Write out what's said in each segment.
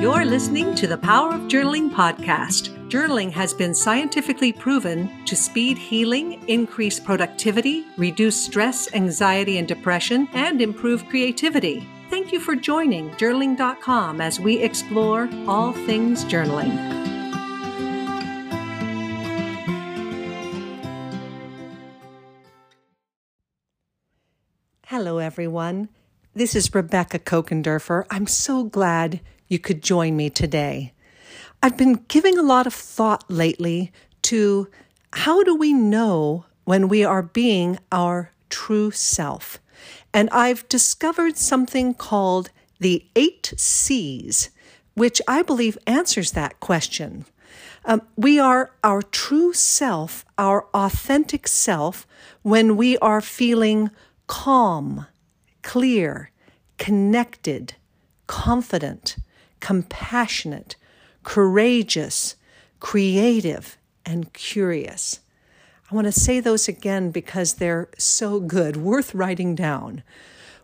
You're listening to the Power of Journaling podcast. Journaling has been scientifically proven to speed healing, increase productivity, reduce stress, anxiety, and depression, and improve creativity. Thank you for joining journaling.com as we explore all things journaling. Hello, everyone. This is Rebecca Kokendorfer. I'm so glad you could join me today. I've been giving a lot of thought lately to how do we know when we are being our true self? And I've discovered something called the eight C's, which I believe answers that question. Um, we are our true self, our authentic self, when we are feeling calm, clear, connected, confident, compassionate, courageous, creative, and curious. I want to say those again because they're so good, worth writing down.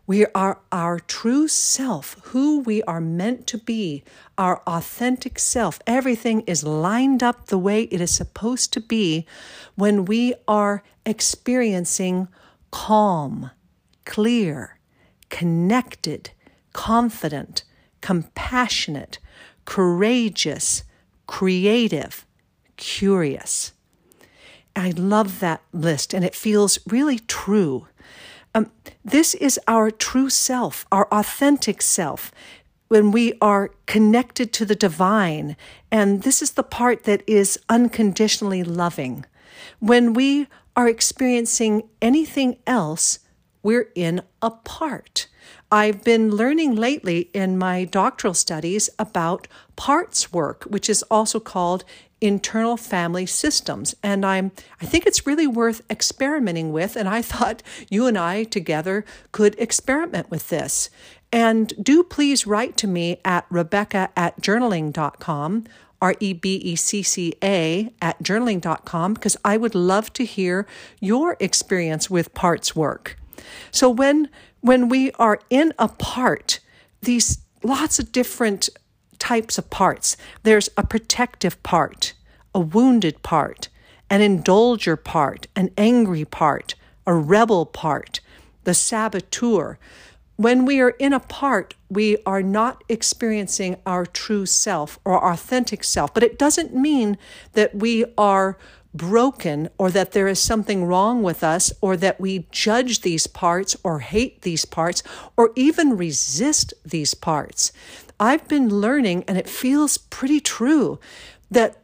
We are our true self, who we are meant to be, our authentic self. Everything is lined up the way it is supposed to be when we are experiencing calm, clear, connected, confident, compassionate, courageous, creative, curious. I love that list, and it feels really true. Um, this is our true self, our authentic self, when we are connected to the divine. And this is the part that is unconditionally loving. When we are experiencing anything else, we're in a part. I've been learning lately in my doctoral studies about parts work, which is also called internal family systems. And i'm i think it's really worth experimenting with and i thought you and i together could experiment with this. And do please write to me at rebecca at journaling.com r-e-b-e-c-c-a at journaling.com because i would love to hear your experience with parts work. So when when we are in a part, these lots of different types of parts. There's a protective part, a wounded part, an indulger part, an angry part, a rebel part, the saboteur. When we are in a part, we are not experiencing our true self or authentic self, but it doesn't mean that we are broken or that there is something wrong with us or that we judge these parts or hate these parts or even resist these parts. I've been learning, and it feels pretty true, that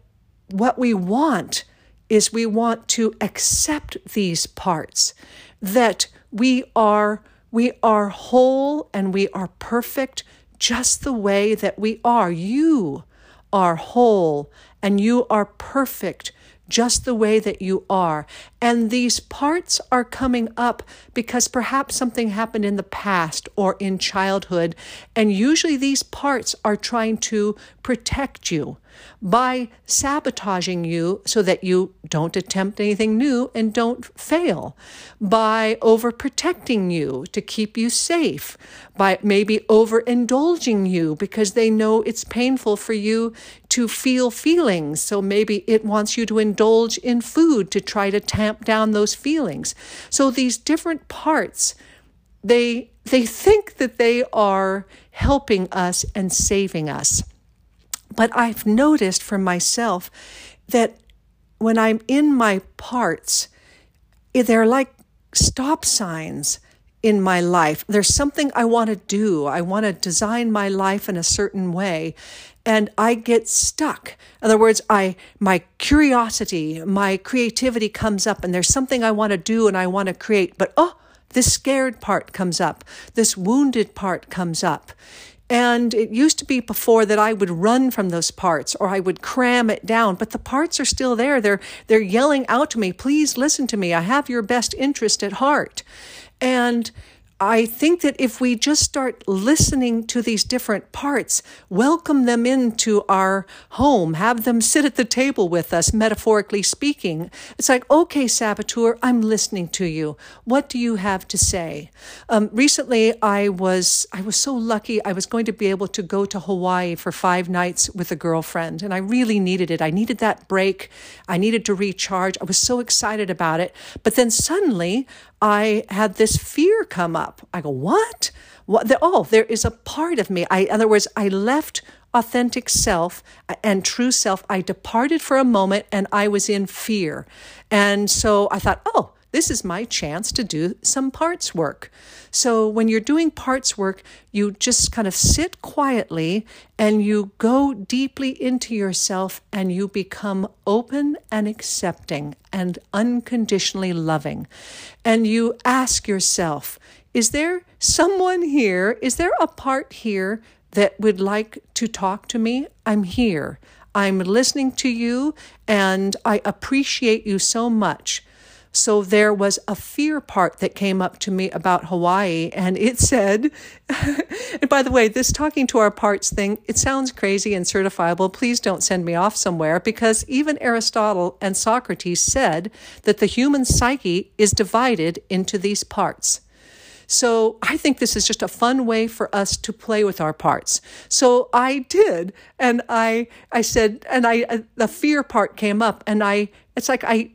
what we want is we want to accept these parts, that we are we are whole and we are perfect just the way that we are. You are whole and you are perfect just the way that you are. And these parts are coming up because perhaps something happened in the past or in childhood. And usually these parts are trying to protect you by sabotaging you so that you don't attempt anything new and don't fail, by overprotecting you to keep you safe, by maybe overindulging you because they know it's painful for you to feel feelings. So maybe it wants you to indulge in food to try to tamp down those feelings. So these different parts, they they think that they are helping us and saving us. But I've noticed for myself that when I'm in my parts, eh, they're like stop signs in my life. There's something I want to do. I want to design my life in a certain way and I get stuck. In other words, I my curiosity, my creativity comes up and there's something I want to do and I want to create, but oh, this scared part comes up. This wounded part comes up. And it used to be before that I would run from those parts or I would cram it down, but the parts are still there. They're, they're yelling out to me, please listen to me. I have your best interest at heart. And I think that if we just start listening to these different parts, welcome them into our home, have them sit at the table with us, metaphorically speaking, it's like, okay, saboteur, I'm listening to you. What do you have to say? Um, recently, I was I was so lucky. I was going to be able to go to Hawaii for five nights with a girlfriend, and I really needed it. I needed that break. I needed to recharge. I was so excited about it, but then suddenly I had this fear come up. I go, what? What? The, oh, there is a part of me. I, in other words, I left authentic self and true self. I departed for a moment and I was in fear. And so I thought, oh, this is my chance to do some parts work. So when you're doing parts work, you just kind of sit quietly and you go deeply into yourself and you become open and accepting and unconditionally loving. And you ask yourself, is there someone here? Is there a part here that would like to talk to me? I'm here. I'm listening to you and I appreciate you so much. So there was a fear part that came up to me about Hawaii, and it said, and by the way, this talking to our parts thing, it sounds crazy and certifiable. Please don't send me off somewhere because even Aristotle and Socrates said that the human psyche is divided into these parts. So I think this is just a fun way for us to play with our parts. So I did, and I I said, and I uh, the fear part came up, and I it's like I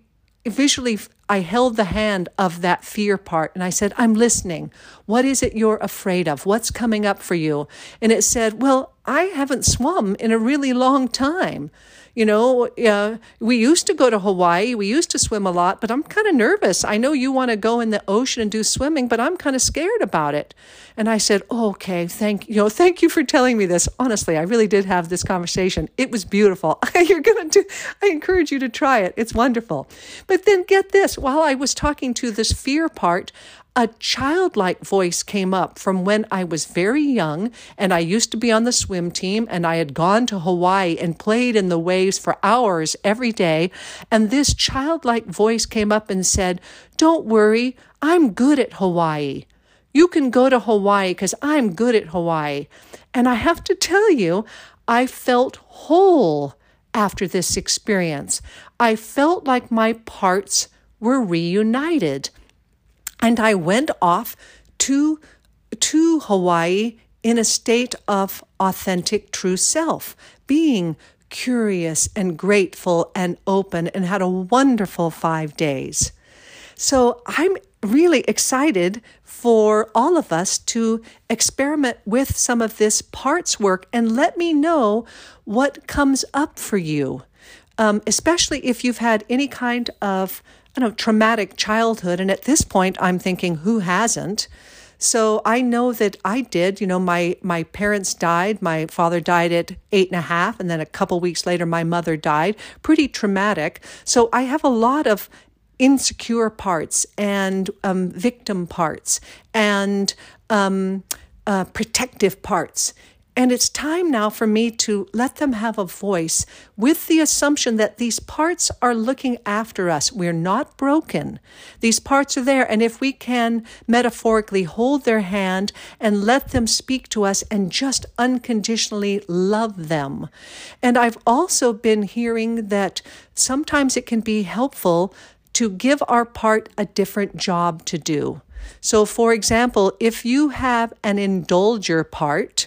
visually I held the hand of that fear part and I said, I'm listening. What is it you're afraid of? What's coming up for you? And it said, Well, I haven't swum in a really long time. You know, uh, we used to go to Hawaii. We used to swim a lot, but I'm kind of nervous. I know you want to go in the ocean and do swimming, but I'm kind of scared about it. And I said, oh, "Okay, thank you know, thank you for telling me this. Honestly, I really did have this conversation. It was beautiful. You're gonna do. I encourage you to try it. It's wonderful. But then get this: while I was talking to this fear part, a childlike voice came up from when I was very young and I used to be on the swim team and I had gone to Hawaii and played in the waves for hours every day. And this childlike voice came up and said, Don't worry, I'm good at Hawaii. You can go to Hawaii because I'm good at Hawaii. And I have to tell you, I felt whole after this experience. I felt like my parts were reunited. And I went off to, to Hawaii in a state of authentic true self, being curious and grateful and open, and had a wonderful five days. So I'm really excited for all of us to experiment with some of this parts work and let me know what comes up for you, um, especially if you've had any kind of you know, traumatic childhood. And at this point, I'm thinking, who hasn't? So I know that I did. You know, my my parents died. My father died at eight and a half, and then a couple weeks later, my mother died. Pretty traumatic. So I have a lot of insecure parts and um, victim parts and um, uh, protective parts. And it's time now for me to let them have a voice with the assumption that these parts are looking after us. We're not broken. These parts are there. And if we can metaphorically hold their hand and let them speak to us and just unconditionally love them. And I've also been hearing that sometimes it can be helpful to give our part a different job to do. So, for example, if you have an indulger part,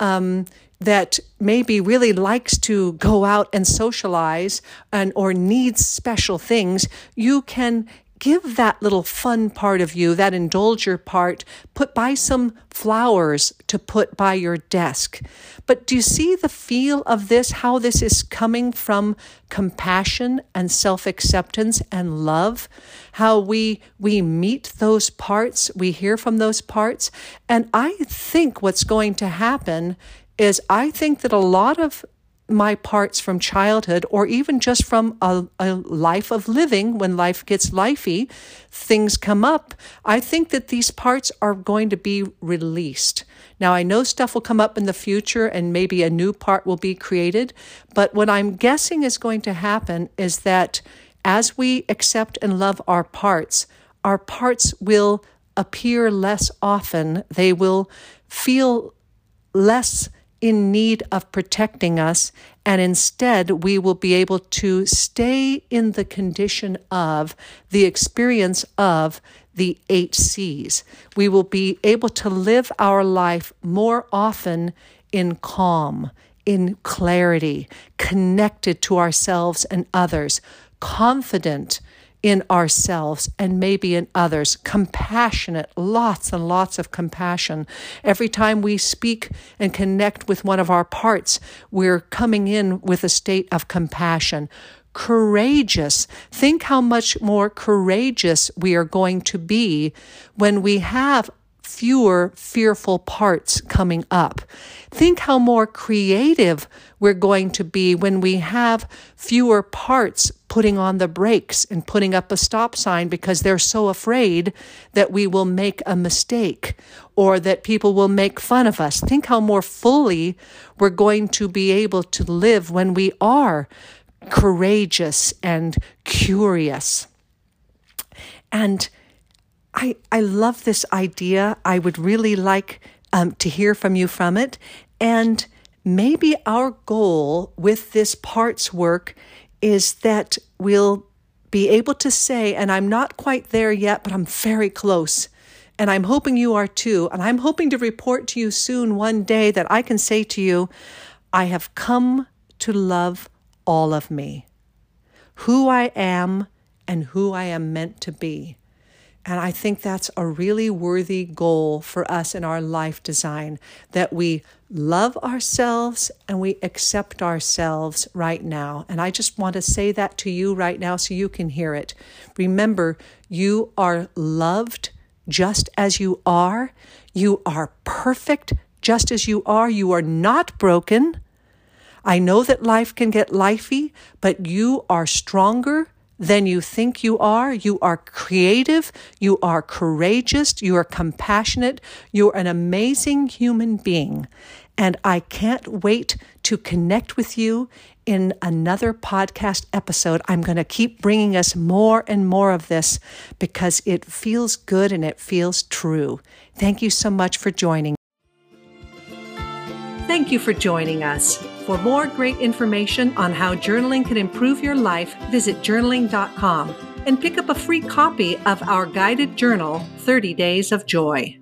um, that maybe really likes to go out and socialize and or needs special things, you can give that little fun part of you, that indulger part, put by some flowers to put by your desk. But do you see the feel of this, how this is coming from compassion and self-acceptance and love? How we we meet those parts, we hear from those parts. And I think what's going to happen is I think that a lot of my parts from childhood or even just from a, a, life of living when life gets lifey things come up i think that these parts are going to be released now i know stuff will come up in the future and maybe a new part will be created but what i'm guessing is going to happen is that as we accept and love our parts our parts will appear less often. They will feel less in need of protecting us, and instead we will be able to stay in the condition of the experience of the eight C's. We will be able to live our life more often in calm, in clarity, connected to ourselves and others, confident in ourselves and maybe in others, compassionate, lots and lots of compassion. Every time we speak and connect with one of our parts, we're coming in with a state of compassion. Courageous. Think how much more courageous we are going to be when we have fewer fearful parts coming up. Think how more creative we're going to be when we have fewer parts putting on the brakes and putting up a stop sign because they're so afraid that we will make a mistake or that people will make fun of us. Think how more fully we're going to be able to live when we are courageous and curious. And I, I love this idea. I would really like um, to hear from you from it. And maybe our goal with this parts work is that we'll be able to say, and I'm not quite there yet, but I'm very close. And I'm hoping you are too. And I'm hoping to report to you soon one day that I can say to you, I have come to love all of me, who I am and who I am meant to be. And I think that's a really worthy goal for us in our life design that we love ourselves and we accept ourselves right now. And I just want to say that to you right now so you can hear it. Remember, you are loved just as you are, you are perfect just as you are, you are not broken. I know that life can get lifey, but you are stronger than you think you are. You are creative. You are courageous. You are compassionate. You're an amazing human being. And I can't wait to connect with you in another podcast episode. I'm going to keep bringing us more and more of this because it feels good and it feels true. Thank you so much for joining. Thank you for joining us. For more great information on how journaling can improve your life, visit journaling.com and pick up a free copy of our guided journal, 30 Days of Joy.